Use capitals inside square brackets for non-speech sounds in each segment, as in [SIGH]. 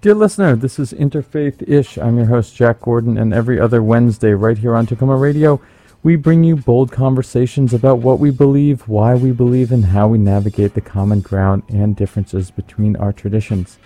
Dear listener, this is Interfaith Ish. I'm your host, Jack Gordon, and every other Wednesday, right here on Takoma Radio, we bring you bold conversations about what we believe, why we believe, and how we navigate the common ground and differences between our traditions.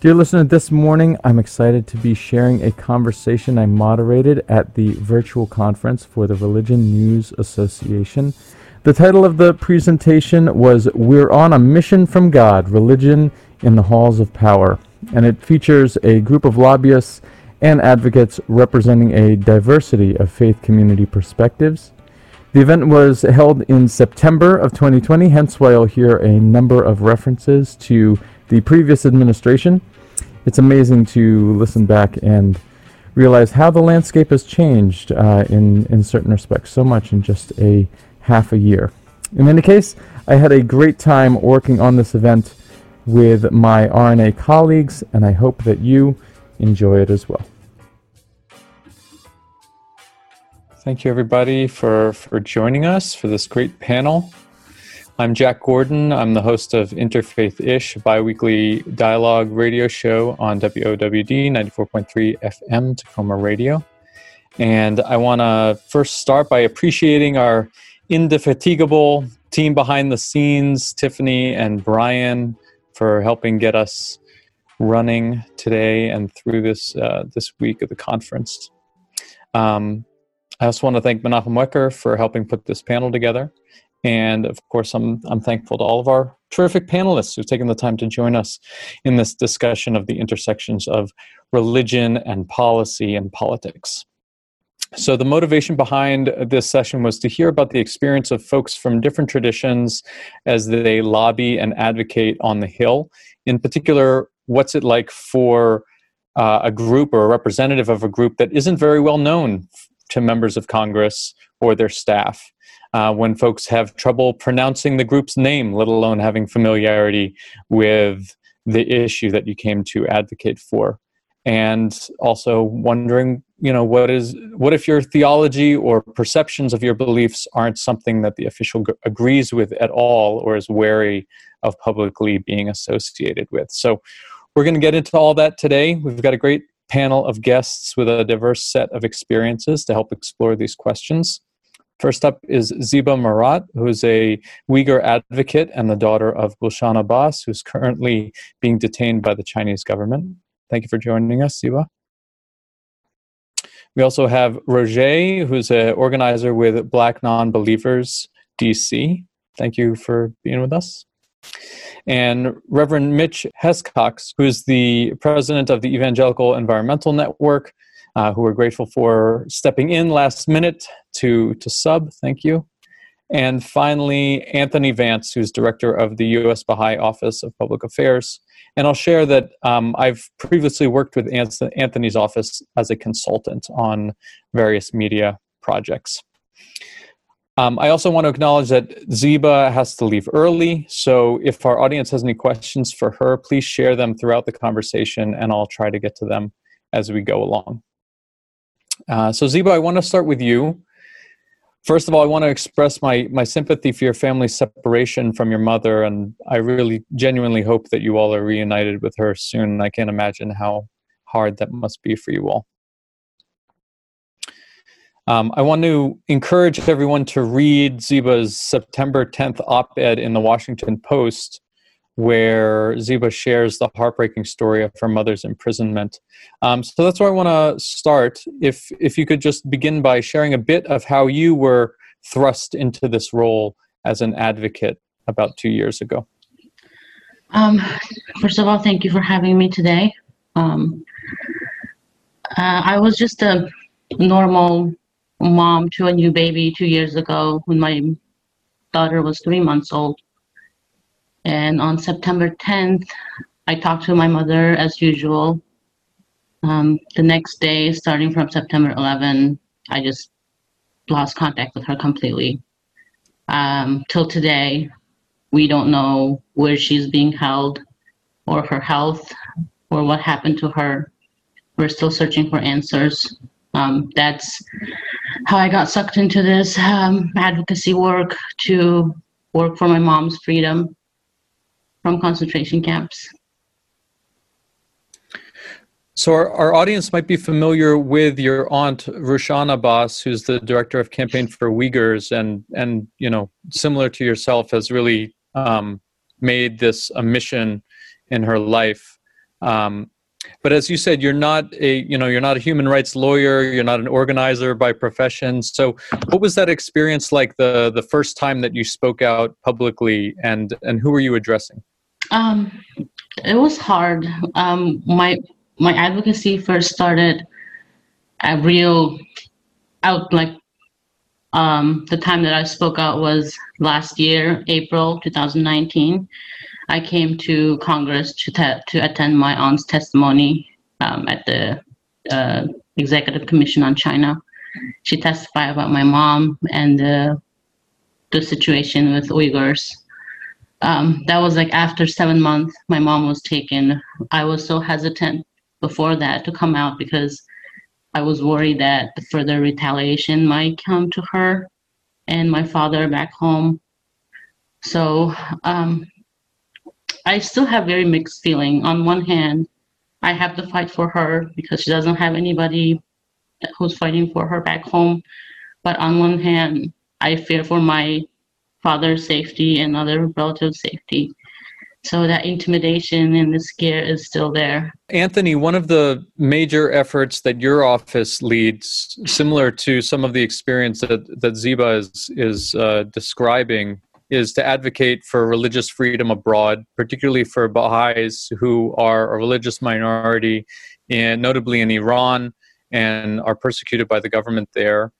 Dear listener, this morning I'm excited to be sharing a conversation I moderated at the virtual conference for the Religion News Association. The title of the presentation was We're on a Mission from God Religion in the Halls of Power and it features a group of lobbyists and advocates representing a diversity of faith community perspectives. The event was held in September of 2020, hence why you'll hear a number of references to the previous administration. It's amazing to listen back and realize how the landscape has changed uh, in, in certain respects so much in just a half a year. In any case, I had a great time working on this event with my RNA colleagues, and I hope that you enjoy it as well. Thank you, everybody, for, for joining us for this great panel. I'm Jack Gordon. I'm the host of Interfaith Ish, a biweekly dialogue radio show on WOWD 94.3 FM Takoma Radio. And I want to first start by appreciating our indefatigable team behind the scenes, Tiffany and Brian, for helping get us running today and through this uh, this week of the conference. Um, I also want to thank Menachem Wecker for helping put this panel together. And of course, I'm, I'm thankful to all of our terrific panelists who've taken the time to join us in this discussion of the intersections of religion and policy and politics. So, the motivation behind this session was to hear about the experience of folks from different traditions as they lobby and advocate on the Hill. In particular, what's it like for uh, a group or a representative of a group that isn't very well known to members of Congress or their staff? Uh, when folks have trouble pronouncing the group's name, let alone having familiarity with the issue that you came to advocate for and also wondering you know what is what if your theology or perceptions of your beliefs aren't something that the official g- agrees with at all or is wary of publicly being associated with so we're going to get into all that today we've got a great panel of guests with a diverse set of experiences to help explore these questions First up is Ziba Murat, who's a Uyghur advocate and the daughter of Gulshan Abbas, who's currently being detained by the Chinese government. Thank you for joining us, Ziba. We also have Roger, who's an organizer with Black Non-Believers DC. Thank you for being with us. And Reverend Mitch Hescox, who's the president of the Evangelical Environmental Network, uh, who we're grateful for stepping in last minute to, to sub. Thank you. And finally, Anthony Vance, who's director of the U.S. Baha'i Office of Public Affairs, and I'll share that um, I've previously worked with Anthony's office as a consultant on various media projects. Um, I also want to acknowledge that Ziba has to leave early, so if our audience has any questions for her, please share them throughout the conversation and I'll try to get to them as we go along. Uh, so, Ziba, I want to start with you. First of all, I want to express my, my sympathy for your family's separation from your mother, and I really genuinely hope that you all are reunited with her soon. I can't imagine how hard that must be for you all. Um, I want to encourage everyone to read Ziba's September 10th op ed in the Washington Post where Ziba shares the heartbreaking story of her mother's imprisonment. Um, so that's where I want to start. If if you could just begin by sharing a bit of how you were thrust into this role as an advocate about two years ago. Um, first of all, thank you for having me today. Um, uh, I was just a normal mom to a new baby two years ago when my daughter was three months old. And on September 10th, I talked to my mother as usual. Um, the next day, starting from September 11, I just lost contact with her completely. Um, till today, we don't know where she's being held or her health or what happened to her. We're still searching for answers. Um, that's how I got sucked into this um, advocacy work to work for my mom's freedom from concentration camps. So our, our audience might be familiar with your aunt Rushan Abbas, who's the director of Campaign for Uyghurs, and and you know, similar to yourself, has really um, made this a mission in her life. Um, but as you said, you're not a you know you're not a human rights lawyer. You're not an organizer by profession. So, what was that experience like the the first time that you spoke out publicly, and and who were you addressing? Um, it was hard. Um, my my advocacy first started a real out like um, the time that I spoke out was last year, April 2019. I came to Congress to te- to attend my aunt's testimony um, at the uh, Executive Commission on China. She testified about my mom and uh, the situation with Uyghurs um, that was like after seven months my mom was taken. I was so hesitant before that to come out because i was worried that the further retaliation might come to her and my father back home. So um, i still have very mixed feeling. On one hand i have to fight for her because she doesn't have anybody who's fighting for her back home. But on one hand i fear for my father's safety and other relative safety. So that intimidation and the scare is still there. Anthony, one of the major efforts that your office leads, similar to some of the experience that, that Ziba is, is uh, describing, is to advocate for religious freedom abroad, particularly for Baha'is who are a religious minority, and notably in Iran, and are persecuted by the government there.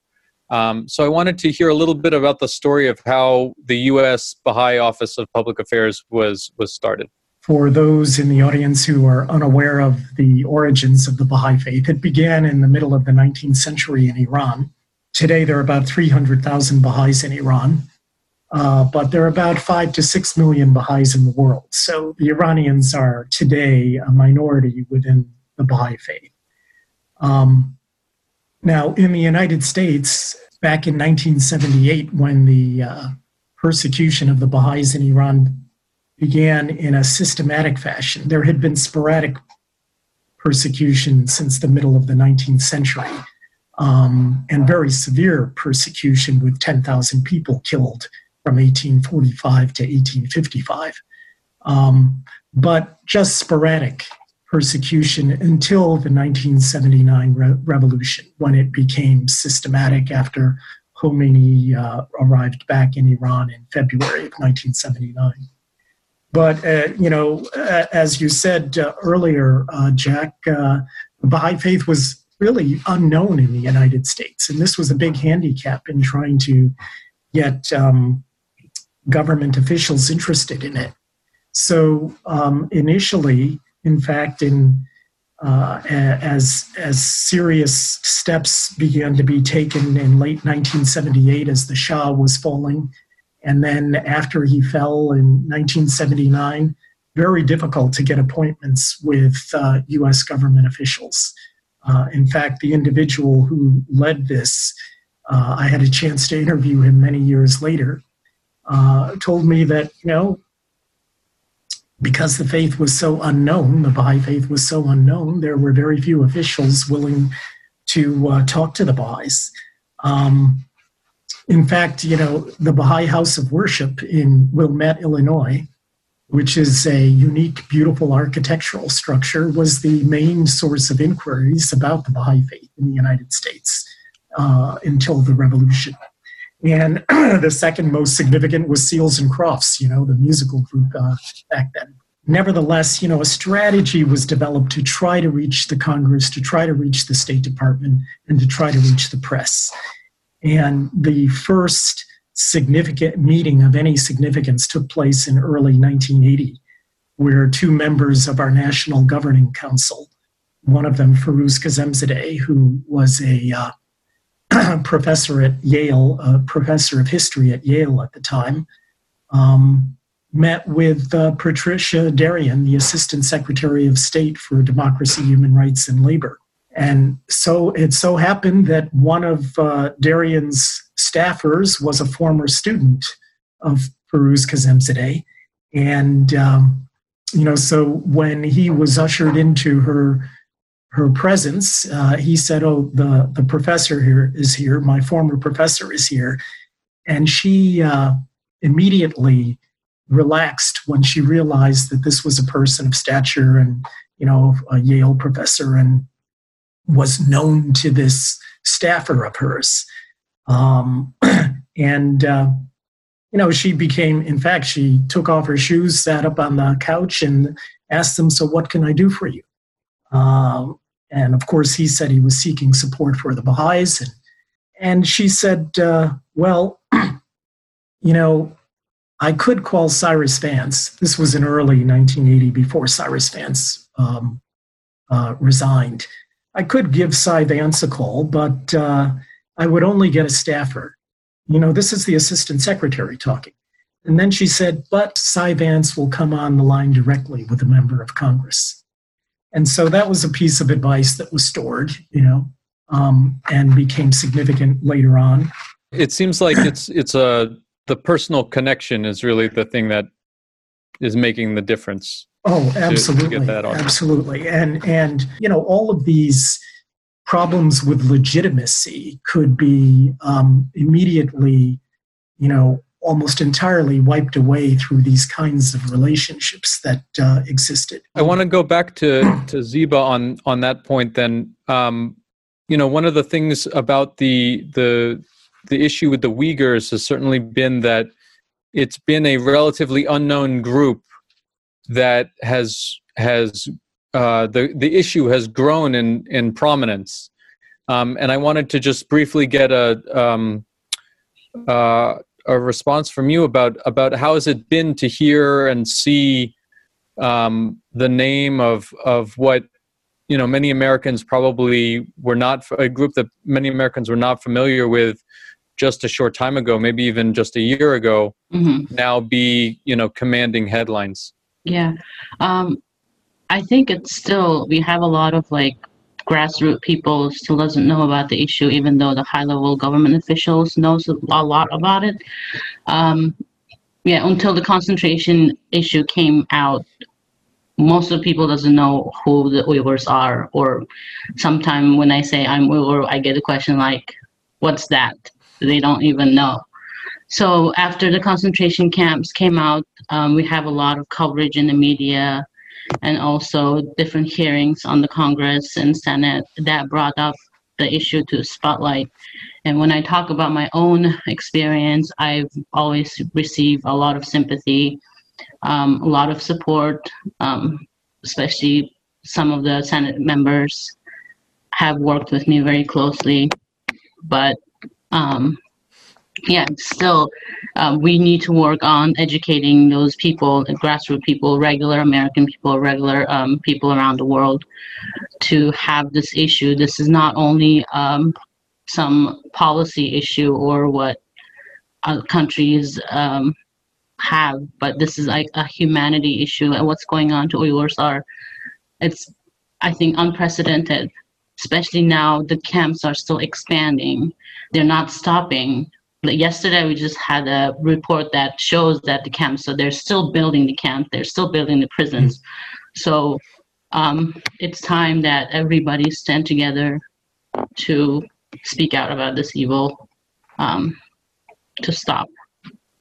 Um, so I wanted to hear a little bit about the story of how the U.S. Baha'i Office of Public Affairs was was started. For those in the audience who are unaware of the origins of the Baha'i faith, it began in the middle of the 19th century in Iran. Today, there are about 300,000 Baha'is in Iran, uh, but there are about five to six million Baha'is in the world. So the Iranians are today a minority within the Baha'i faith. Um, now, in the United States, back in 1978, when the uh, persecution of the Baha'is in Iran began in a systematic fashion, there had been sporadic persecution since the middle of the 19th century, um, and very severe persecution with 10,000 people killed from 1845 to 1855. Um, but just sporadic persecution until the 1979 re- revolution, when it became systematic after Khomeini uh, arrived back in Iran in February of 1979. But, uh, you know, uh, as you said uh, earlier, uh, Jack, uh, the Baha'i faith was really unknown in the United States. And this was a big handicap in trying to get um, government officials interested in it. So um, initially, in fact, in uh, as as serious steps began to be taken in late 1978 as the Shah was falling, and then after he fell in 1979, very difficult to get appointments with uh, U.S. government officials. Uh, in fact, the individual who led this, uh, I had a chance to interview him many years later. Uh, told me that you know because the faith was so unknown, the Baha'i faith was so unknown, there were very few officials willing to uh, talk to the Baha'is. Um, in fact, you know, the Baha'i House of Worship in Wilmette, Illinois, which is a unique, beautiful architectural structure, was the main source of inquiries about the Baha'i faith in the United States uh, until the revolution. And [CLEARS THROAT] the second most significant was Seals and Crofts, you know, the musical group uh, back then. Nevertheless, you know, a strategy was developed to try to reach the Congress, to try to reach the State Department, and to try to reach the press. And the first significant meeting of any significance took place in early 1980, where two members of our National Governing Council, one of them, Firuz Kazemzadeh, who was a uh, [CLEARS THROAT] professor at Yale, a professor of history at Yale at the time, um, met with uh, Patricia Derian, the Assistant Secretary of State for Democracy, Human Rights, and Labor. And so it so happened that one of uh, Derian's staffers was a former student of Firuz Kazemzadeh. And, um, you know, so when he was ushered into her her presence, uh, he said, "Oh, the the professor here is here. My former professor is here," and she uh, immediately relaxed when she realized that this was a person of stature and you know a Yale professor and was known to this staffer of hers. Um, [CLEARS THROAT] and uh, you know she became in fact she took off her shoes sat up on the couch and asked them so what can i do for you um, and of course he said he was seeking support for the baha'is and, and she said uh, well [CLEARS THROAT] you know i could call cyrus vance this was in early 1980 before cyrus vance um, uh, resigned i could give cy vance a call but uh, i would only get a staffer you know, this is the assistant secretary talking. And then she said, but Cy Vance will come on the line directly with a member of Congress. And so that was a piece of advice that was stored, you know, um, and became significant later on. It seems like it's it's a the personal connection is really the thing that is making the difference. Oh, absolutely, to, to absolutely, and and you know all of these problems with legitimacy could be um, immediately, you know, almost entirely wiped away through these kinds of relationships that uh, existed. I want to go back to [CLEARS THROAT] to Ziba on on that point. Then, um, you know, one of the things about the the the issue with the Uyghurs has certainly been that it's been a relatively unknown group that has has uh, the the issue has grown in in prominence, um, and I wanted to just briefly get a um, uh, a response from you about about how has it been to hear and see um, the name of of what you know many Americans probably were not a group that many Americans were not familiar with just a short time ago, maybe even just a year ago, mm-hmm. now be you know commanding headlines. Yeah, um, I think it's still we have a lot of like grassroots people still doesn't know about the issue, even though the high level government officials knows a lot about it. Um, yeah, until the concentration issue came out, most of the people doesn't know who the Uyghurs are. Or sometimes when I say I'm Uyghur, I get a question like, "What's that?" They don't even know. So after the concentration camps came out, um, we have a lot of coverage in the media and also different hearings on the Congress and Senate that brought up the issue to spotlight. And when I talk about my own experience, I've always received a lot of sympathy, um, a lot of support, um, especially some of the Senate members have worked with me very closely. But um, yeah, still, um, we need to work on educating those people, grassroots people, regular American people, regular um, people around the world, to have this issue. This is not only um, some policy issue or what countries um, have, but this is like a humanity issue. And what's going on to Uyghurs are, it's, I think, unprecedented. Especially now, the camps are still expanding. They're not stopping yesterday we just had a report that shows that the camps so they're still building the camp they're still building the prisons. So um, it's time that everybody stand together to speak out about this evil um, to stop.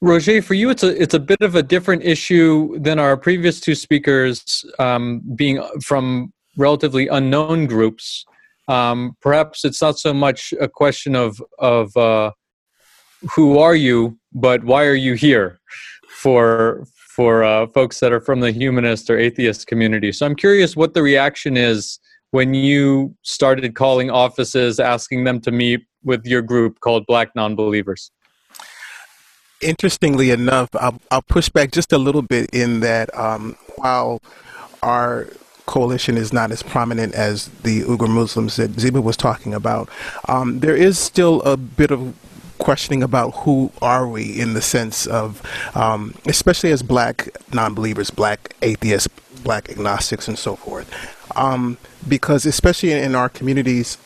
Roger for you it's a it's a bit of a different issue than our previous two speakers um, being from relatively unknown groups. Um, perhaps it's not so much a question of of uh, who are you, but why are you here for for uh, folks that are from the humanist or atheist community. So I'm curious what the reaction is when you started calling offices, asking them to meet with your group called Black Nonbelievers. Interestingly enough, I'll, I'll push back just a little bit in that um, while our coalition is not as prominent as the Uyghur Muslims that Ziba was talking about, um, there is still a bit of questioning about who are we in the sense of, um, especially as black non-believers, black atheists, black agnostics, and so forth. Um, because especially in our communities,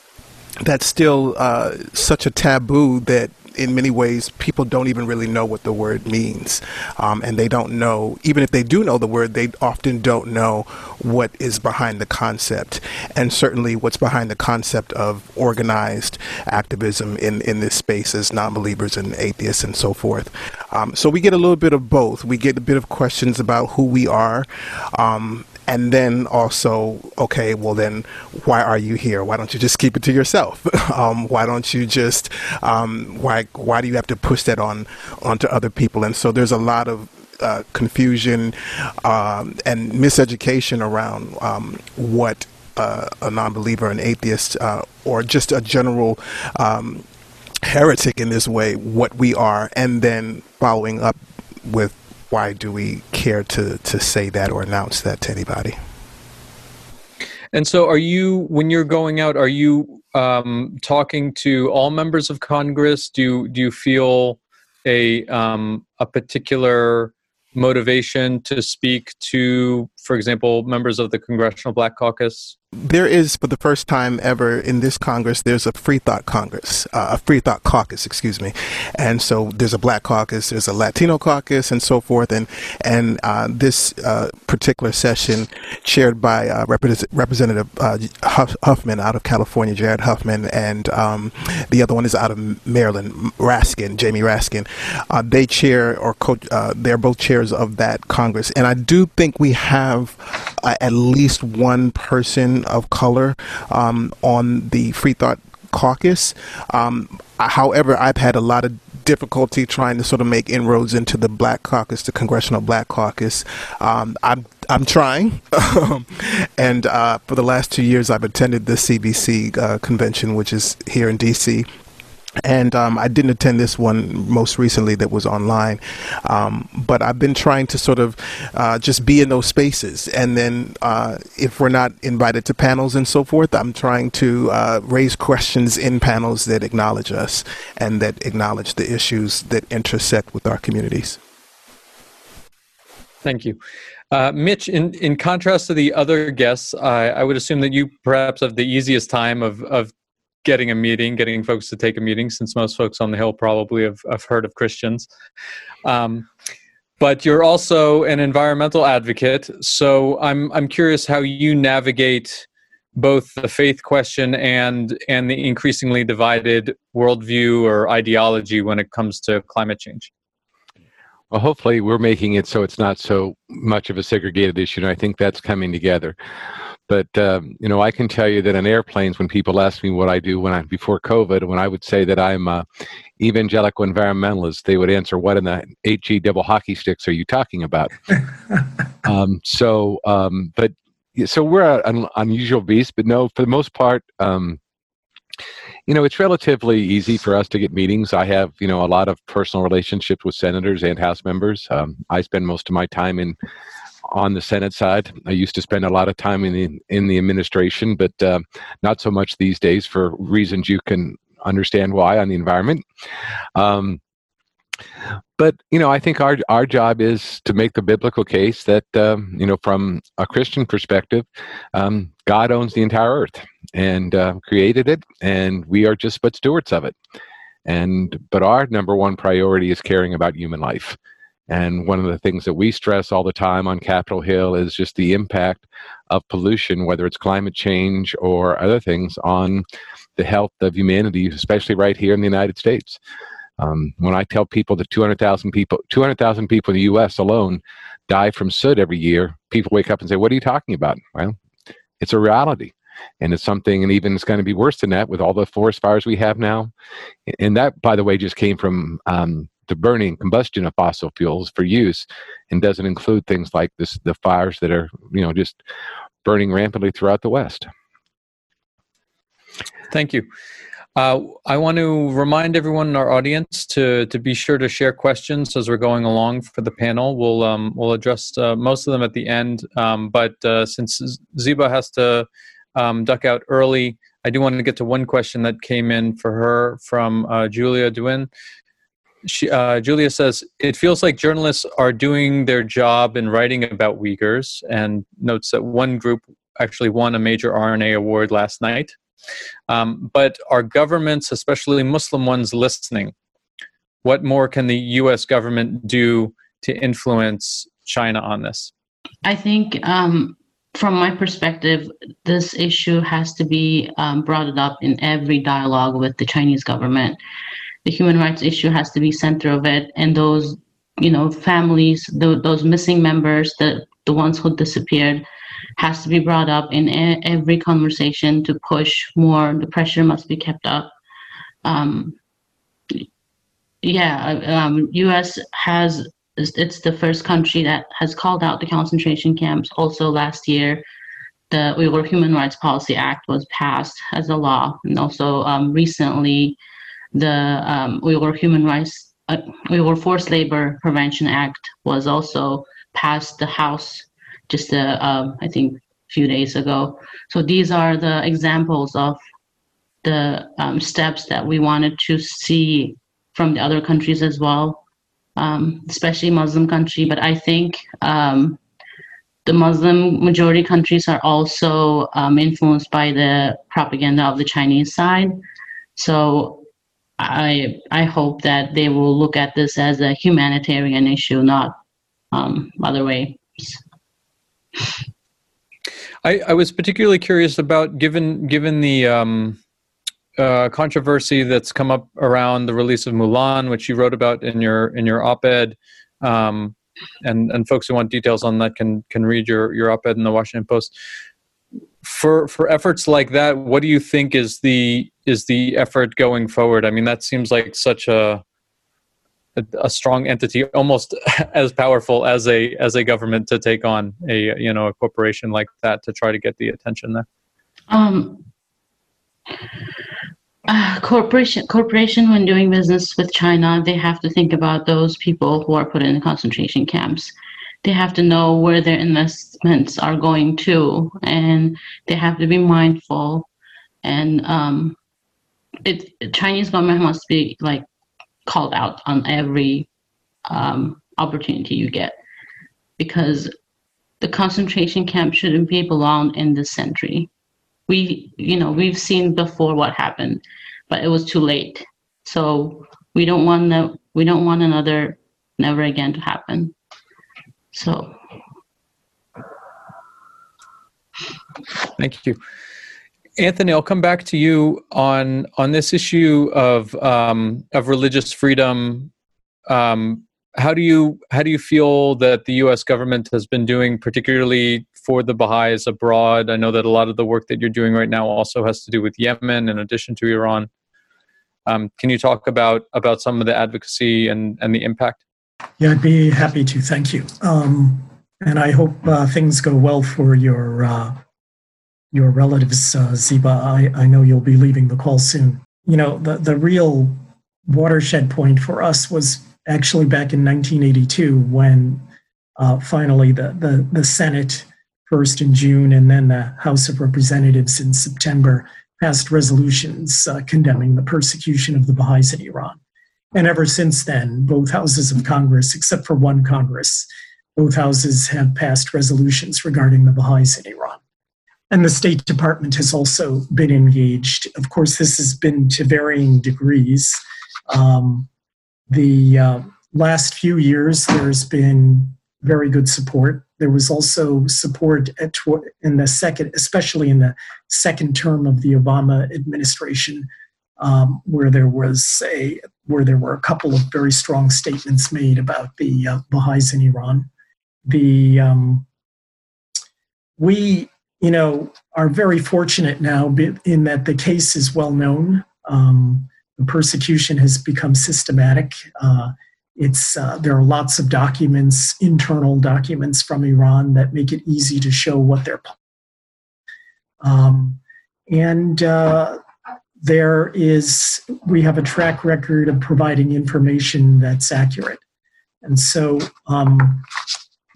that's still uh, such a taboo that in many ways, people don't even really know what the word means. Um, and they don't know, even if they do know the word, they often don't know what is behind the concept. And certainly what's behind the concept of organized activism in, in this space as non believers and atheists and so forth. Um, so we get a little bit of both. We get a bit of questions about who we are. Um, and then also okay well then why are you here? Why don't you just keep it to yourself? [LAUGHS] Um, why don't you just um, why why do you have to push that on onto other people? And so there's a lot of uh, confusion um, and miseducation around um, what uh, a non-believer an atheist uh, or just a general um, heretic in this way what we are and then following up with why do we care to to say that or announce that to anybody? And so, are you when you're going out? Are you um, talking to all members of Congress? Do you, do you feel a um, a particular motivation to speak to, for example, members of the Congressional Black Caucus? there is, for the first time ever in this Congress, there's a Free Thought Congress, uh, a Free Thought Caucus, excuse me. And so there's a Black Caucus, there's a Latino Caucus, and so forth. And and uh, this uh, particular session, chaired by uh, Representative uh, Huff- Huffman out of California, Jared Huffman, and um, the other one is out of Maryland, Raskin, Jamie Raskin. Uh, they chair or co- they're both chairs of that Congress. And I do think we have at least one person of color um, on the Free Thought Caucus. Um, however, I've had a lot of difficulty trying to sort of make inroads into the Black Caucus, the Congressional Black Caucus. Um, I'm I'm trying, [LAUGHS] and uh, for the last two years, I've attended the CBC uh, convention, which is here in D.C and um, I didn't attend this one most recently that was online, um, but I've been trying to sort of uh, just be in those spaces, and then uh, if we're not invited to panels and so forth, I'm trying to uh, raise questions in panels that acknowledge us and that acknowledge the issues that intersect with our communities. Thank you. Uh, Mitch, in, in contrast to the other guests, I, I would assume that you perhaps have the easiest time of, of getting a meeting, getting folks to take a meeting, since most folks on the Hill probably have, have heard of Christians. Um, but you're also an environmental advocate. So I'm, I'm curious how you navigate both the faith question and, and the increasingly divided worldview or ideology when it comes to climate change. Well, hopefully, we're making it so it's not so much of a segregated issue, and I think that's coming together. But um, you know, I can tell you that in airplanes, when people ask me what I do when I before COVID, when I would say that I'm a evangelical environmentalist, they would answer, "What in the HG double hockey sticks are you talking about?" [LAUGHS] um, so, um, but so we're an unusual beast, but no, for the most part. Um, you know, it's relatively easy for us to get meetings. I have, you know, a lot of personal relationships with senators and House members. Um, I spend most of my time in on the Senate side. I used to spend a lot of time in the in the administration, but uh, not so much these days for reasons you can understand why on the environment. Um, but you know, I think our our job is to make the biblical case that um, you know, from a Christian perspective, um, God owns the entire earth and uh, created it, and we are just but stewards of it. And but our number one priority is caring about human life. And one of the things that we stress all the time on Capitol Hill is just the impact of pollution, whether it's climate change or other things, on the health of humanity, especially right here in the United States. Um, when I tell people that 200,000 people, 200,000 people in the U.S. alone die from soot every year, people wake up and say, "What are you talking about?" Well, it's a reality, and it's something, and even it's going to be worse than that with all the forest fires we have now. And that, by the way, just came from um, the burning combustion of fossil fuels for use and doesn't include things like this the fires that are you know just burning rampantly throughout the west. Thank you. Uh, I want to remind everyone in our audience to to be sure to share questions as we're going along for the panel. We'll um, we'll address uh, most of them at the end, um, but uh, since Ziba has to um, duck out early, I do want to get to one question that came in for her from uh, Julia Duin she, uh, Julia says, it feels like journalists are doing their job in writing about Uyghurs and notes that one group actually won a major RNA award last night. Um, but are governments, especially Muslim ones, listening? what more can the U.S. government do to influence China on this? I think, um, from my perspective, this issue has to be um, brought up in every dialogue with the Chinese government. The human rights issue has to be center of it, and those, you know, families, the, those missing members, the the ones who disappeared, has to be brought up in a- every conversation to push more. The pressure must be kept up. Um, yeah, um, U.S. has it's the first country that has called out the concentration camps. Also, last year, the Uyghur Human Rights Policy Act was passed as a law, and also um, recently, the um, Uyghur Human Rights uh, Uyghur Forced Labor Prevention Act was also passed the House just uh, um, I think a few days ago. So these are the examples of the um, steps that we wanted to see from the other countries as well, um, especially Muslim country. But I think um, the Muslim majority countries are also um, influenced by the propaganda of the Chinese side. So I I hope that they will look at this as a humanitarian issue, not um, other ways. I, I was particularly curious about given given the um, uh, controversy that's come up around the release of Mulan, which you wrote about in your in your op-ed, um, and and folks who want details on that can can read your your op-ed in the Washington Post. For for efforts like that, what do you think is the is the effort going forward? I mean, that seems like such a a, strong entity, almost [LAUGHS] as powerful as a as a government to take on a you know a corporation like that to try to get the attention there. Um, uh, corporation corporation when doing business with China, they have to think about those people who are put in concentration camps. They have to know where their investments are going to, and they have to be mindful. And um, it Chinese government must be like called out on every um, opportunity you get because the concentration camp shouldn't be belong in this century. We, you know, we've seen before what happened, but it was too late. So we don't want the, we don't want another never again to happen. So. Thank you. Anthony, I'll come back to you on on this issue of um, of religious freedom. Um, how do you how do you feel that the U.S. government has been doing, particularly for the Baha'is abroad? I know that a lot of the work that you're doing right now also has to do with Yemen, in addition to Iran. Um, can you talk about about some of the advocacy and and the impact? Yeah, I'd be happy to. Thank you. Um, and I hope uh, things go well for your uh, your relatives, uh, Ziba. I, I know you'll be leaving the call soon. You know, the, the real watershed point for us was actually back in 1982 when uh, finally the, the, the Senate, first in June and then the House of Representatives in September, passed resolutions uh, condemning the persecution of the Baha'is in Iran. And ever since then, both houses of Congress, except for one Congress, both houses have passed resolutions regarding the Baha'is in Iran. And the State Department has also been engaged. Of course, this has been to varying degrees. Um, the uh, last few years, there's been very good support. There was also support at, in the second, especially in the second term of the Obama administration, um, where there was a where there were a couple of very strong statements made about the uh, Baha'is in Iran. The um, we you know, are very fortunate now in that the case is well known. Um, the persecution has become systematic. Uh, it's uh, there are lots of documents, internal documents from Iran that make it easy to show what they're. Um, and uh, there is we have a track record of providing information that's accurate, and so um,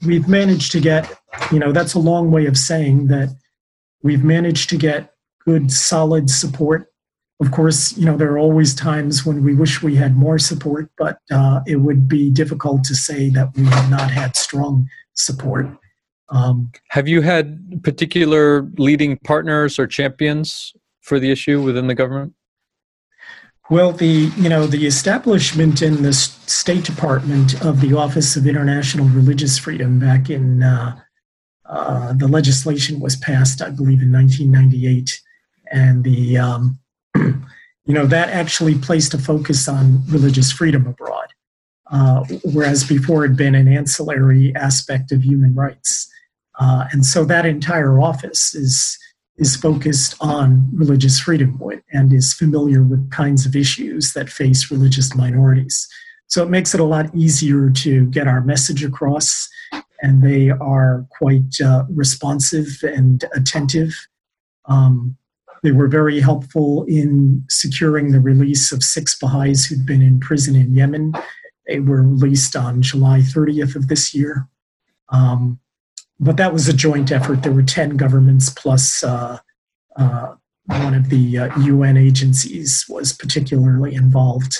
we've managed to get, you know, that's a long way of saying that we've managed to get good, solid support. Of course, you know, there are always times when we wish we had more support, but uh, it would be difficult to say that we have not had strong support. Um, have you had particular leading partners or champions for the issue within the government? Well, the you know the establishment in the State Department of the Office of International Religious Freedom back in uh, uh, the legislation was passed, I believe, in 1998, and the um, [CLEARS THROAT] you know that actually placed a focus on religious freedom abroad, uh, whereas before it had been an ancillary aspect of human rights, uh, and so that entire office is is focused on religious freedom and is familiar with kinds of issues that face religious minorities. So it makes it a lot easier to get our message across, and they are quite uh, responsive and attentive. Um, they were very helpful in securing the release of six Baha'is who'd been in prison in Yemen. They were released on July 30th of this year. Um, but that was a joint effort. There were 10 governments plus uh, uh, one of the uh, UN agencies was particularly involved.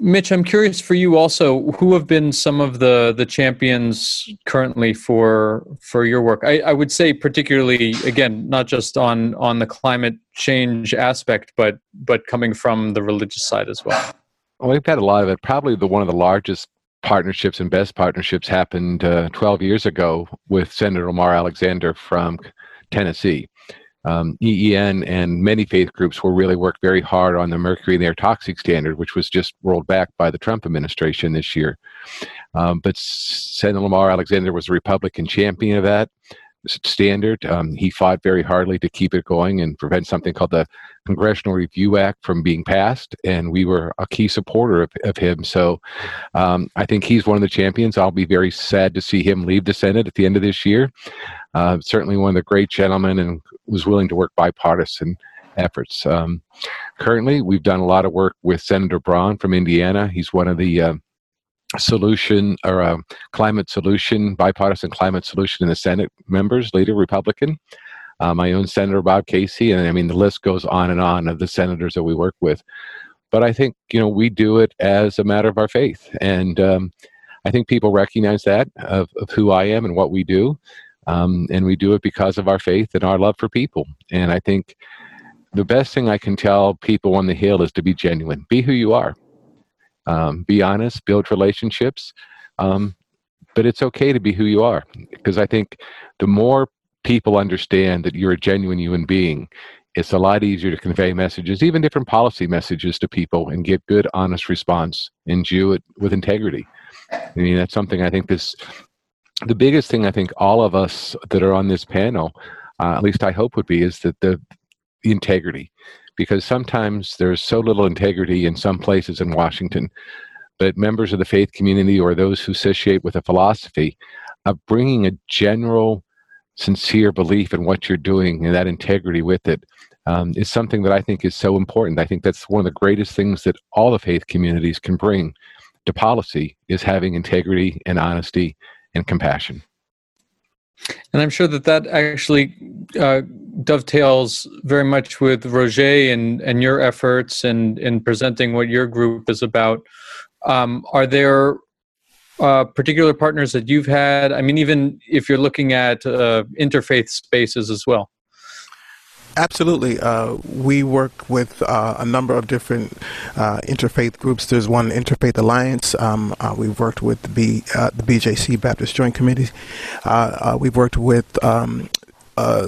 Mitch, I'm curious for you also, who have been some of the, the champions currently for for your work? I, I would say particularly, again, not just on, on the climate change aspect, but but coming from the religious side as well. Well, we've had a lot of it. Probably the one of the largest partnerships and best partnerships happened uh, 12 years ago with Senator Lamar Alexander from Tennessee. Um, EEN and many faith groups will really work very hard on the mercury the air toxic standard, which was just rolled back by the Trump administration this year. Um, but Senator Lamar Alexander was a Republican champion of that standard. Um, he fought very hardly to keep it going and prevent something called the Congressional Review Act from being passed, and we were a key supporter of, of him. So um, I think he's one of the champions. I'll be very sad to see him leave the Senate at the end of this year. Uh, certainly one of the great gentlemen and was willing to work bipartisan efforts. Um, currently, we've done a lot of work with Senator Braun from Indiana. He's one of the uh, solution or a climate solution, bipartisan climate solution in the Senate members, leader Republican. Uh, my own Senator Bob Casey, and I mean the list goes on and on of the senators that we work with. But I think you know we do it as a matter of our faith, and um, I think people recognize that of, of who I am and what we do, um, and we do it because of our faith and our love for people. And I think the best thing I can tell people on the Hill is to be genuine, be who you are um, be honest, build relationships. Um, but it's okay to be who you are because I think the more people understand that you're a genuine human being, it's a lot easier to convey messages, even different policy messages to people and get good, honest response and do it with integrity. I mean, that's something I think this, the biggest thing I think all of us that are on this panel, uh, at least I hope would be, is that the, the integrity because sometimes there's so little integrity in some places in Washington. But members of the faith community or those who associate with a philosophy of bringing a general, sincere belief in what you're doing and that integrity with it um, is something that I think is so important. I think that's one of the greatest things that all the faith communities can bring to policy is having integrity and honesty and compassion. And I'm sure that that actually uh, dovetails very much with Roger and, and your efforts and in presenting what your group is about. Um, are there uh, particular partners that you've had? I mean, even if you're looking at uh, interfaith spaces as well. Absolutely. Uh, we work with uh, a number of different uh, interfaith groups. There's one Interfaith Alliance. Um, uh, we've worked with the, B, uh, the BJC Baptist Joint Committee. Uh, we've worked with um,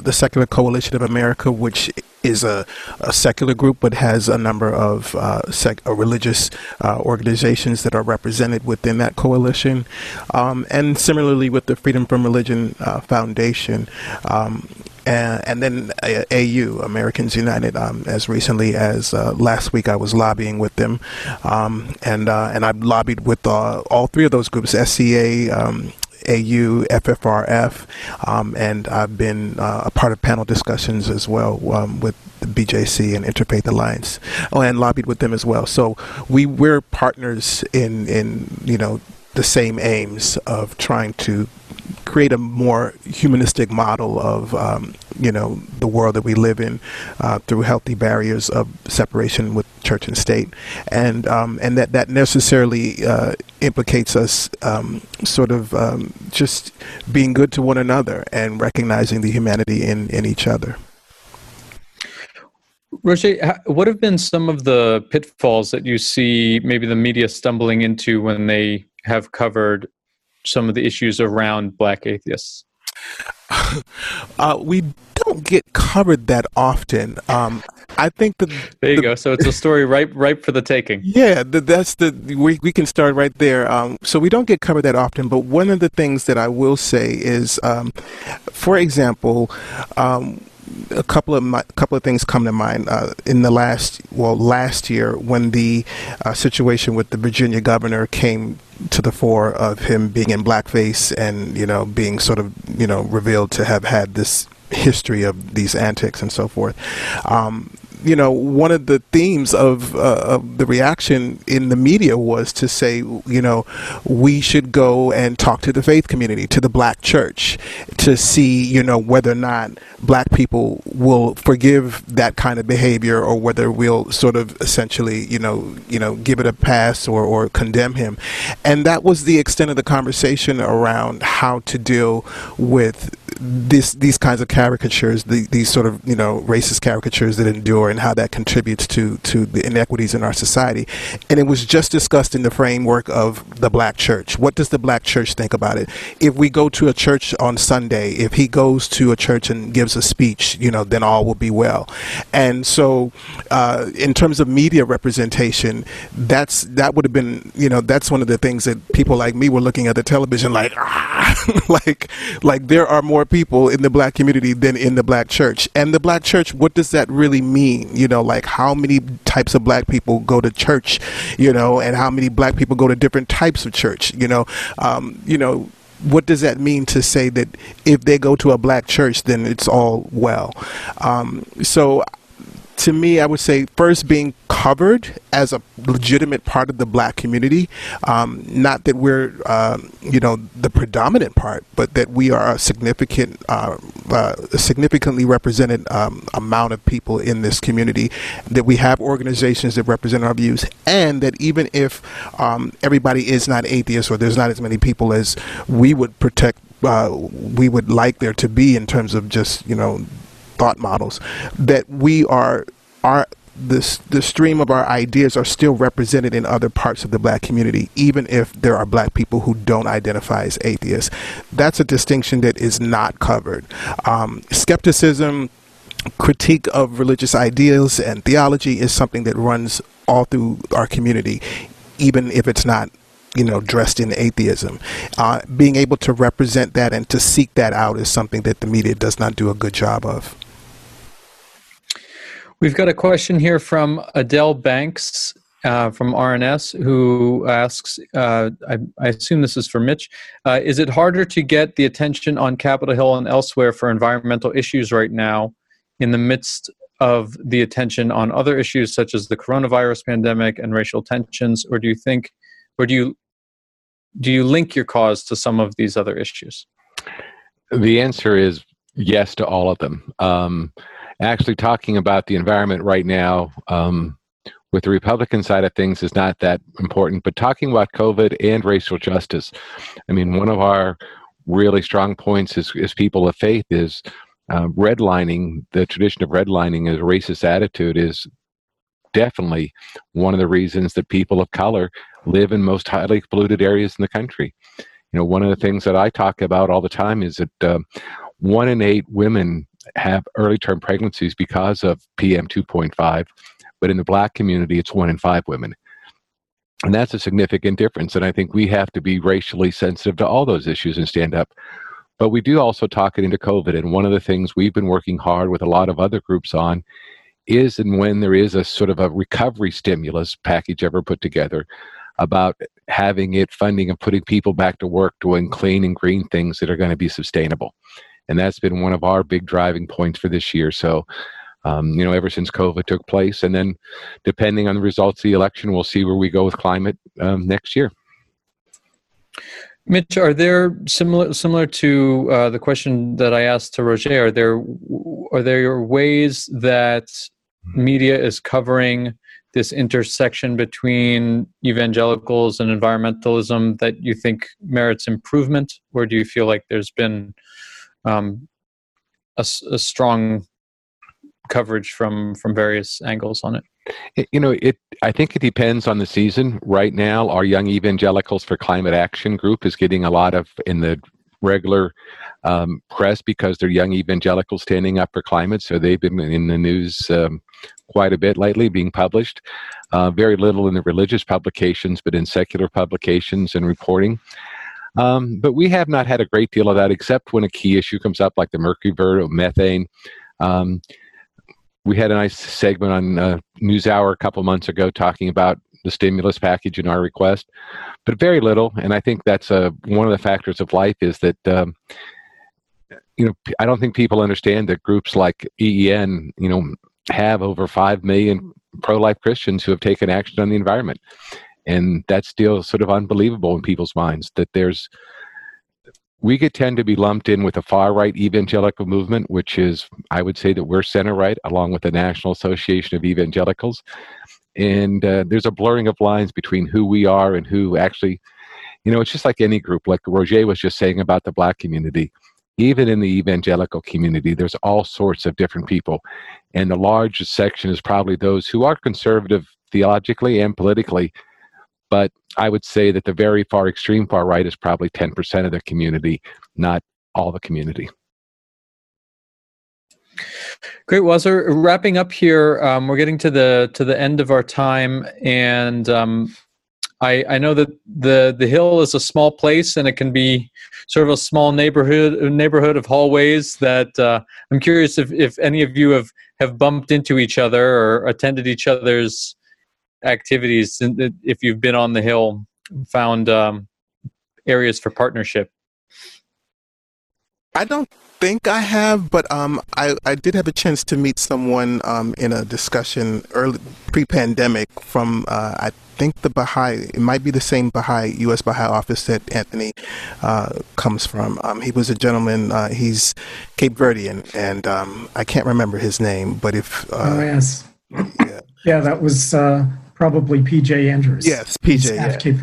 the Secular Coalition of America, which is a, a, secular group but has a number of uh, sec- uh, religious uh, organizations that are represented within that coalition. Um, and similarly with the Freedom from Religion Foundation, um, and, and then AU, Americans United, um, as recently as uh, last week, I was lobbying with them, um, and uh, and I've lobbied with uh, all three of those groups: SCA, um, AU, FFRF, um, and I've been uh, a part of panel discussions as well um, with the BJC and Interfaith Alliance, oh, and lobbied with them as well. So we we're partners in in you know the same aims of trying to create a more humanistic model of um, you know the world that we live in uh, through healthy barriers of separation with church and state, and um, and that that necessarily uh, implicates us um, sort of um, just being good to one another and recognizing the humanity in in each other. Roger, what have been some of the pitfalls that you see maybe the media stumbling into when they have covered some of the issues around black atheists? [LAUGHS] Uh, we don't get covered that often. Um, I think that there you the, go. So it's a story [LAUGHS] ripe, ripe for the taking. Yeah, the, that's the we we can start right there. Um, so we don't get covered that often, but one of the things that I will say is, um, for example. A couple of my, couple of things come to mind uh, in the last well last year when the uh, situation with the Virginia governor came to the fore of him being in blackface and you know being sort of you know revealed to have had this history of these antics and so forth. Um, you know, one of the themes of, uh, of the reaction in the media was to say, you know, we should go and talk to the faith community, to the black church, to see, you know, whether or not black people will forgive that kind of behavior or whether we'll sort of essentially, you know, you know, give it a pass or, or condemn him. And that was the extent of the conversation around how to deal with this these kinds of caricatures, the, these sort of you know racist caricatures that endure, and how that contributes to to the inequities in our society. And it was just discussed in the framework of the black church. What does the black church think about it? If we go to a church on Sunday, if he goes to a church and gives a speech, you know, then all will be well. And so, uh, in terms of media representation, that's that would have been you know that's one of the things that people like me were looking at the television like ah, [LAUGHS] like like there are more people in the black community than in the black church. And the black church, what does that really mean? You know, like how many types of black people go to church, you know, and how many black people go to different types of church, you know, um, you know, what does that mean to say that if they go to a black church, then it's all well? Um, so to me, I would say first being covered as a legitimate part of the black community. Um, not that we're, uh, you know, the predominant part, but that we are a significant, uh, uh, significantly represented um, amount of people in this community. That we have organizations that represent our views, and that even if um, everybody is not atheist or there's not as many people as we would protect uh, we would like there to be in terms of just you know thought models that we are are this the stream of our ideas are still represented in other parts of the black community, even if there are black people who don't identify as atheists. That's a distinction that is not covered. Um, skepticism, critique of religious ideals and theology is something that runs all through our community, even if it's not you know, dressed in atheism. Uh, being able to represent that and to seek that out is something that the media does not do a good job of. We've got a question here from Adele Banks uh, from RNS who asks, uh, I, I, assume this is for Mitch, uh, is it harder to get the attention on Capitol Hill and elsewhere for environmental issues right now in the midst of the attention on other issues such as the coronavirus pandemic and racial tensions, or do you think, or do you do you link your cause to some of these other issues? The answer is yes to all of them. Um, actually talking about the environment right now um, with the Republican side of things is not that important, but talking about COVID and racial justice, I mean, one of our really strong points as people of faith is uh, redlining, the tradition of redlining as a racist attitude is definitely one of the reasons that people of color live in most highly polluted areas in the country. You know, one of the things that I talk about all the time is that uh, one in eight women have early term pregnancies because of PM 2.5, but in the black community, it's one in five women. And that's a significant difference. And I think we have to be racially sensitive to all those issues and stand up. But we do also talk it into COVID. And one of the things we've been working hard with a lot of other groups on is and when there is a sort of a recovery stimulus package ever put together about having it funding and putting people back to work doing clean and green things that are going to be sustainable and that's been one of our big driving points for this year. So, um, you know, ever since COVID took place, and then depending on the results of the election, we'll see where we go with climate um, next year. Mitch, are there similar similar to uh, the question that I asked to Roger? Are there are there ways that media is covering this intersection between evangelicals and environmentalism that you think merits improvement, or do you feel like there's been um, a, a strong coverage from from various angles on it. You know, it. I think it depends on the season. Right now, our Young Evangelicals for Climate Action group is getting a lot of in the regular um, press because they're young evangelicals standing up for climate. So they've been in the news um, quite a bit lately, being published. Uh, very little in the religious publications, but in secular publications and reporting. Um, but we have not had a great deal of that, except when a key issue comes up, like the mercury bird or methane. Um, we had a nice segment on uh, NewsHour a couple months ago talking about the stimulus package in our request, but very little. And I think that's uh, one of the factors of life is that um, you know I don't think people understand that groups like EEN, you know, have over five million pro-life Christians who have taken action on the environment, and that's still sort of unbelievable in people's minds that there's we could tend to be lumped in with a far right evangelical movement, which is, I would say, that we're center right, along with the National Association of Evangelicals. And uh, there's a blurring of lines between who we are and who actually you know it's just like any group like roger was just saying about the black community. Even in the evangelical community there's all sorts of different people. And the largest section is probably those who are conservative theologically and politically but i would say that the very far extreme far right is probably 10% of the community not all the community Great. Well, so wrapping up here, um, we're getting to the to the end of our time, and um, I, I know that the the hill is a small place, and it can be sort of a small neighborhood neighborhood of hallways. That uh, I'm curious if, if any of you have have bumped into each other or attended each other's activities. If you've been on the hill, found um, areas for partnership. I don't think I have, but um, I, I did have a chance to meet someone um, in a discussion early pre-pandemic from uh, I think the Baha'i. It might be the same Baha'i U.S. Baha'i office that Anthony uh, comes from. Um, he was a gentleman. Uh, he's Cape Verdean, and um, I can't remember his name. But if uh, oh yes, yeah, [LAUGHS] yeah, that was uh, probably PJ Andrews. Yes, PJ. Yeah. Cape.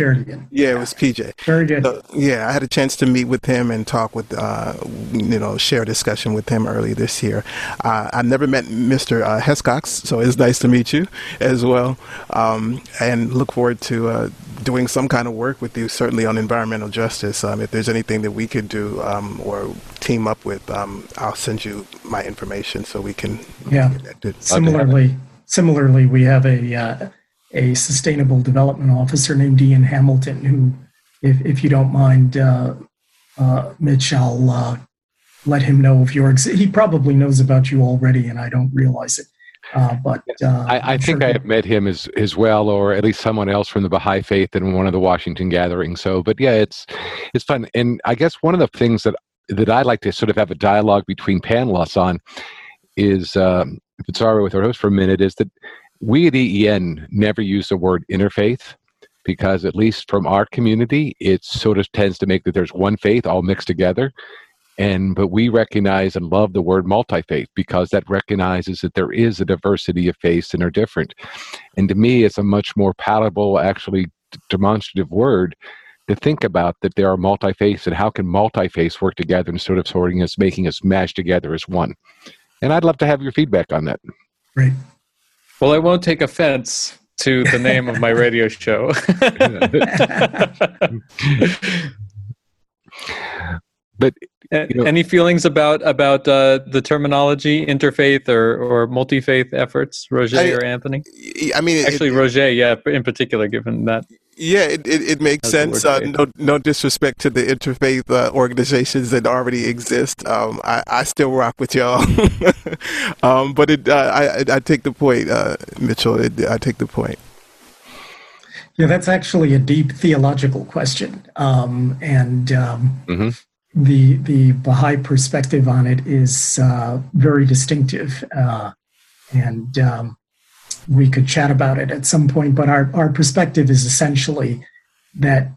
Yeah, it was PJ. Very good. So, yeah, I had a chance to meet with him and talk with, uh, you know, share a discussion with him early this year. Uh, I've never met Mr. Uh, Hescox, so it's nice to meet you as well. Um, and look forward to uh, doing some kind of work with you, certainly on environmental justice. Um, if there's anything that we could do um, or team up with, um, I'll send you my information so we can. Yeah. Similarly, similarly, we have a uh, a sustainable development officer named Ian Hamilton, who, if, if you don't mind, uh, uh, Mitch, I'll uh, let him know if you're. Ex- he probably knows about you already, and I don't realize it. Uh, but uh, I, I think sure I have met him as as well, or at least someone else from the Baha'i Faith in one of the Washington gatherings. So, but yeah, it's it's fun, and I guess one of the things that that I like to sort of have a dialogue between panelists on is, um, if it's all right with our host for a minute, is that we at EEN never use the word interfaith because, at least from our community, it sort of tends to make that there's one faith all mixed together. And but we recognize and love the word multi-faith because that recognizes that there is a diversity of faiths and are different. And to me, it's a much more palatable, actually demonstrative word to think about that there are multi-faiths and how can multi-faiths work together sort of sorting us, making us mash together as one. And I'd love to have your feedback on that. Great. Well, I won't take offense to the name of my radio show. [LAUGHS] but you know, any feelings about about uh, the terminology interfaith or or multi faith efforts, Roger I, or Anthony? I mean, actually, it, Roger, yeah, in particular, given that yeah, it, it, it makes sense. Uh, no, no disrespect to the interfaith uh, organizations that already exist. Um, I, I still rock with y'all. [LAUGHS] um, but it, uh, I, I take the point, uh, Mitchell. It, I take the point. Yeah, that's actually a deep theological question. Um, and um, mm-hmm. the, the Baha'i perspective on it is uh, very distinctive. Uh, and um, we could chat about it at some point, but our, our perspective is essentially that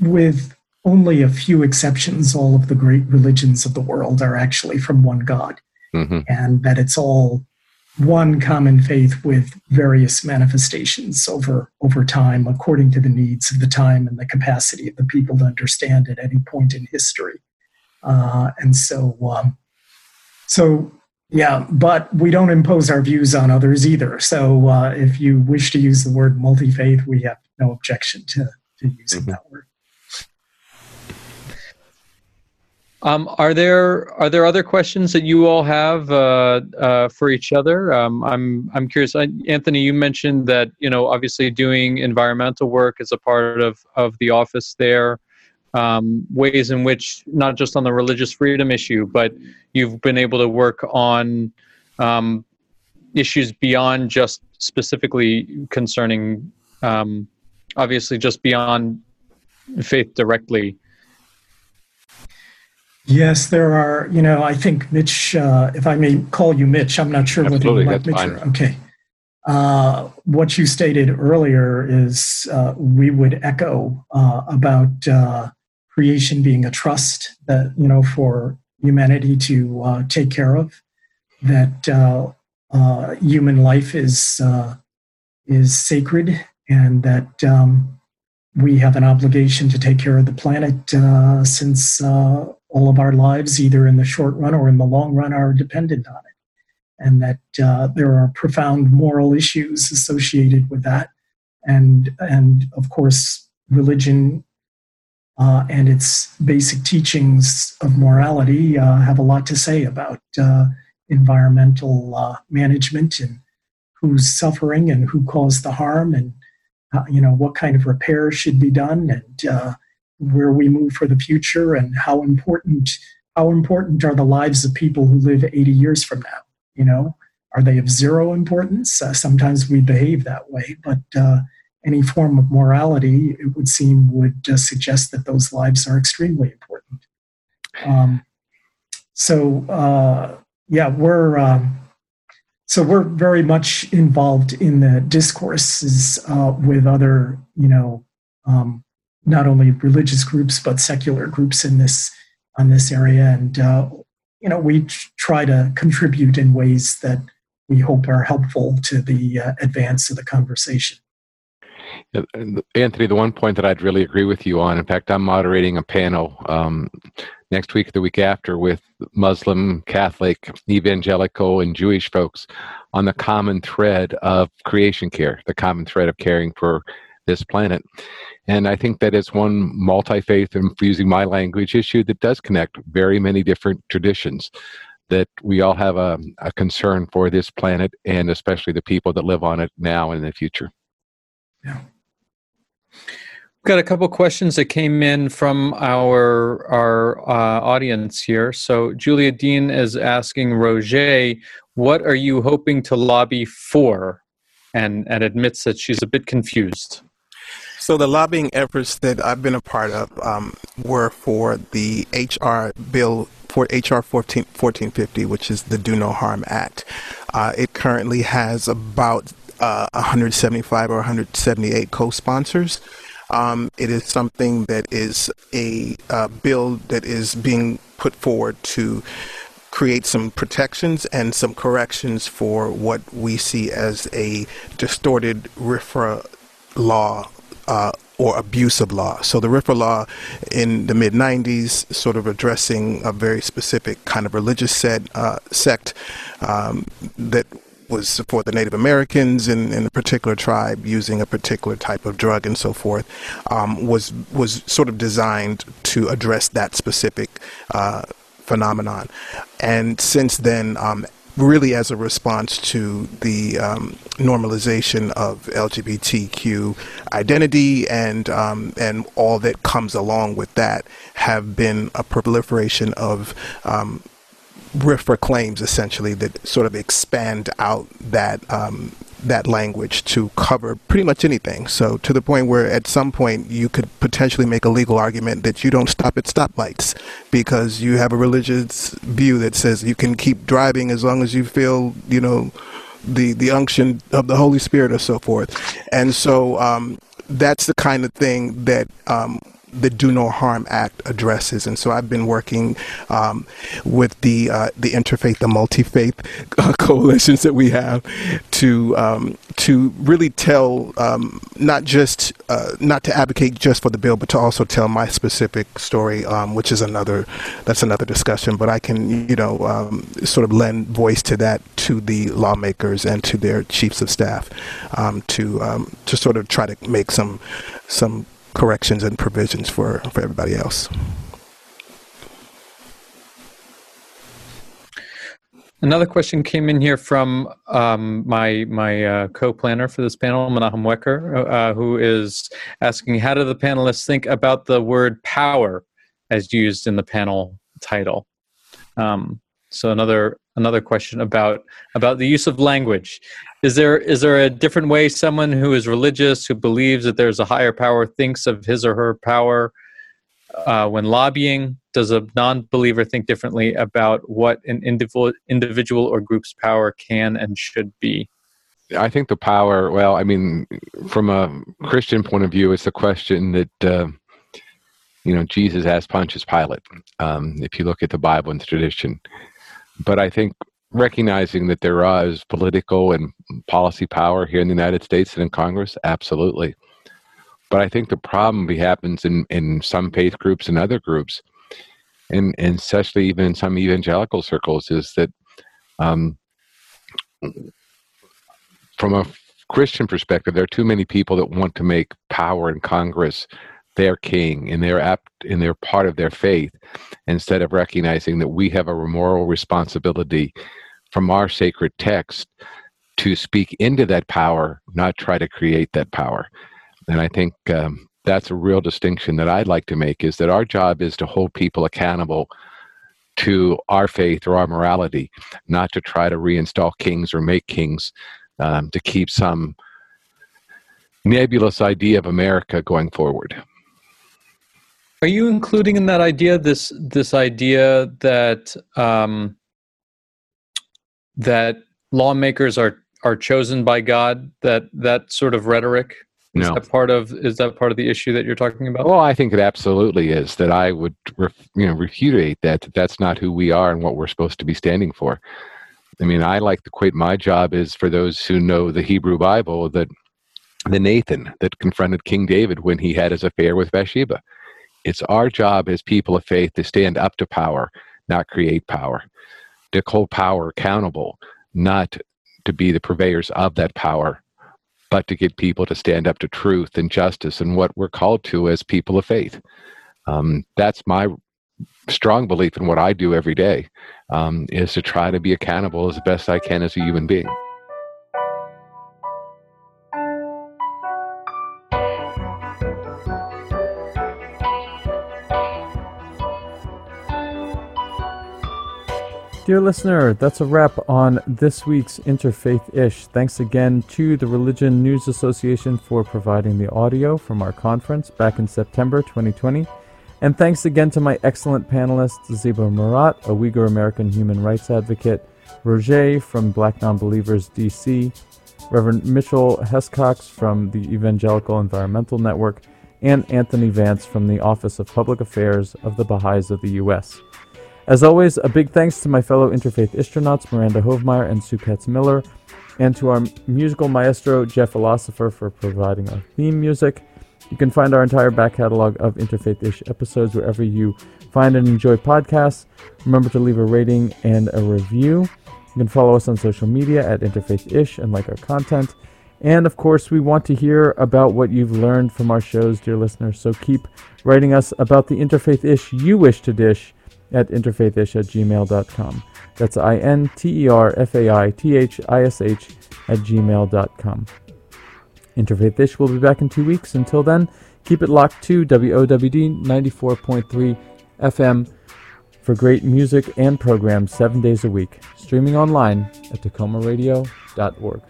with only a few exceptions, all of the great religions of the world are actually from one God, mm-hmm. and that it's all one common faith with various manifestations over over time according to the needs of the time and the capacity of the people to understand at any point in history uh, and so um, so Yeah, but we don't impose our views on others either. So uh, if you wish to use the word multi faith, we have no objection to, to using mm-hmm. that word. Um, are there are there other questions that you all have uh, uh, for each other? Um, I'm I'm curious. I, Anthony, you mentioned that you know obviously doing environmental work is a part of of the office there. Um, ways in which not just on the religious freedom issue, but you've been able to work on um, issues beyond just specifically concerning, um, obviously, just beyond faith directly. Yes, there are. You know, I think Mitch, uh, if I may call you Mitch, I'm not sure Absolutely, whether you like Mitch. Or, okay. Uh, what you stated earlier is uh, we would echo uh, about uh, creation being a trust that you know for humanity to uh, take care of. That human life is is sacred, and that um, we have an obligation to take care of the planet since all of our lives, either in the short run or in the long run, are dependent on it. And that uh, there are profound moral issues associated with that. And, and of course, religion uh, and its basic teachings of morality uh, have a lot to say about uh, environmental uh, management and who's suffering and who caused the harm and you know what kind of repair should be done and where we move for the future and how important how important are the lives of people who live 80 years from now? You know are they of zero importance? Uh, sometimes we behave that way but uh, any form of morality it would seem would uh, suggest that those lives are extremely important um, so uh, yeah we're um, so we're very much involved in the discourses uh, with other you know um, not only religious groups but secular groups in this on this area, and uh, you know we try to contribute in ways that we hope are helpful to the uh, advance of the conversation. Anthony, the one point that I'd really agree with you on, in fact, I'm moderating a panel um, next week, the week after, with Muslim, Catholic, evangelical, and Jewish folks on the common thread of creation care, the common thread of caring for this planet. And I think that it's one multi faith, and using my language, issue that does connect very many different traditions. That we all have a, a concern for this planet and especially the people that live on it now and in the future. Yeah. We've got a couple questions that came in from our our uh, audience here. So Julia Dean is asking Roger, "What are you hoping to lobby for?" and and admits that she's a bit confused. So the lobbying efforts that I've been a part of um, were for the HR bill for HR 14, 1450, which is the Do No Harm Act. Uh, it currently has about uh, 175 or 178 co-sponsors. Um, it is something that is a uh, bill that is being put forward to create some protections and some corrections for what we see as a distorted RFRA law uh, or abuse of law. So the RFRA law in the mid 90s, sort of addressing a very specific kind of religious set, uh, sect um, that was for the Native Americans in, in, a particular tribe using a particular type of drug and so forth, um, was was sort of designed to address that specific uh, phenomenon. And since then, um, really as a response to the um, normalization of LGBTQ identity and um, and all that comes along with that have been a proliferation of um, RFRA claims essentially that sort of expand out that um, that language to cover pretty much anything. So to the point where at some point you could potentially make a legal argument that you don't stop at stoplights because you have a religious view that says you can keep driving as long as you feel, you know, the the unction of the Holy Spirit or so forth. And so um, that's the kind of thing that um, the Do No Harm Act addresses. And so I've been working um, with the uh, the interfaith, the multi faith uh, [LAUGHS] coalitions that we have to um, to really tell um, not just uh, not to advocate just for the bill, but to also tell my specific story, um, which is another that's another discussion. But I can you know um, sort of lend voice to that to the lawmakers and to their chiefs of staff um, to to sort of try to make some some corrections and provisions for, for everybody else. Another question came in here from um, my my uh, co-planner for this panel, Menachem Wecker, uh, who is asking, "How do the panelists think about the word power as used in the panel title?" Um, so another another question about about the use of language is there is there a different way someone who is religious who believes that there's a higher power thinks of his or her power uh, when lobbying? Does a non-believer think differently about what an individual individual or group's power can and should be? I think the power well i mean from a christian point of view it's a question that uh, you know jesus asked pontius pilate um, if you look at the bible and tradition. But i think recognizing that there is political and policy power here in the United States and in Congress, absolutely. But I think the problem happens in, in some faith groups and other groups, and, and especially even in some evangelical circles, is that um, from a Christian perspective, there are too many people that want to make power in Congress their king and they're apt and they're part of their faith instead of recognizing that we have a moral responsibility from our sacred text to speak into that power not try to create that power. And i think um, that's a real distinction that i'd like to make is that our job is to hold people accountable to our faith or our morality not to try to reinstall kings or make kings um, to keep some nebulous idea of america going forward are you including in that idea this this idea that um, that lawmakers are are chosen by God? That that sort of rhetoric is no. that part of is that part of the issue that you're talking about? Well, I think it absolutely is. That I would ref, you know repudiate that, that that's not who we are and what we're supposed to be standing for. I mean, I like to equate my job is for those who know the Hebrew Bible that the Nathan that confronted King David when he had his affair with Bathsheba. It's our job as people of faith to stand up to power, not create power, to hold power accountable, not to be the purveyors of that power, but to get people to stand up to truth and justice and what we're called to as people of faith. Um, that's my strong belief in what I do every day, um, is to try to be accountable as best I can as a human being. Dear listener, that's a wrap on this week's Interfaith Ish. Thanks again to the Religion News Association for providing the audio from our conference back in September 2020. And thanks again to my excellent panelists, Ziba Murat, a Uyghur American human rights advocate, Roger from Black Nonbelievers DC, Reverend Mitchell Hescox from the Evangelical Environmental Network, and Anthony Vance from the Office of Public Affairs of the Baha'is of the U.S. As always, a big thanks to my fellow interfaith astronauts, Miranda Hovemeyer and Sue Katz Miller, and to our musical maestro, Jeff Philosopher, for providing our theme music. You can find our entire back catalog of Interfaith Ish episodes wherever you find and enjoy podcasts. Remember to leave a rating and a review. You can follow us on social media at Interfaith Ish and like our content. And of course, we want to hear about what you've learned from our shows, dear listeners. So keep writing us about the interfaith ish you wish to dish at interfaithish at gmail.com. That's I N T E R F A I T H I S H at gmail.com. Interfaithish will be back in two weeks. Until then, keep it locked to WOWD 94.3 FM for great music and programs seven days a week, streaming online at takomaradio.org.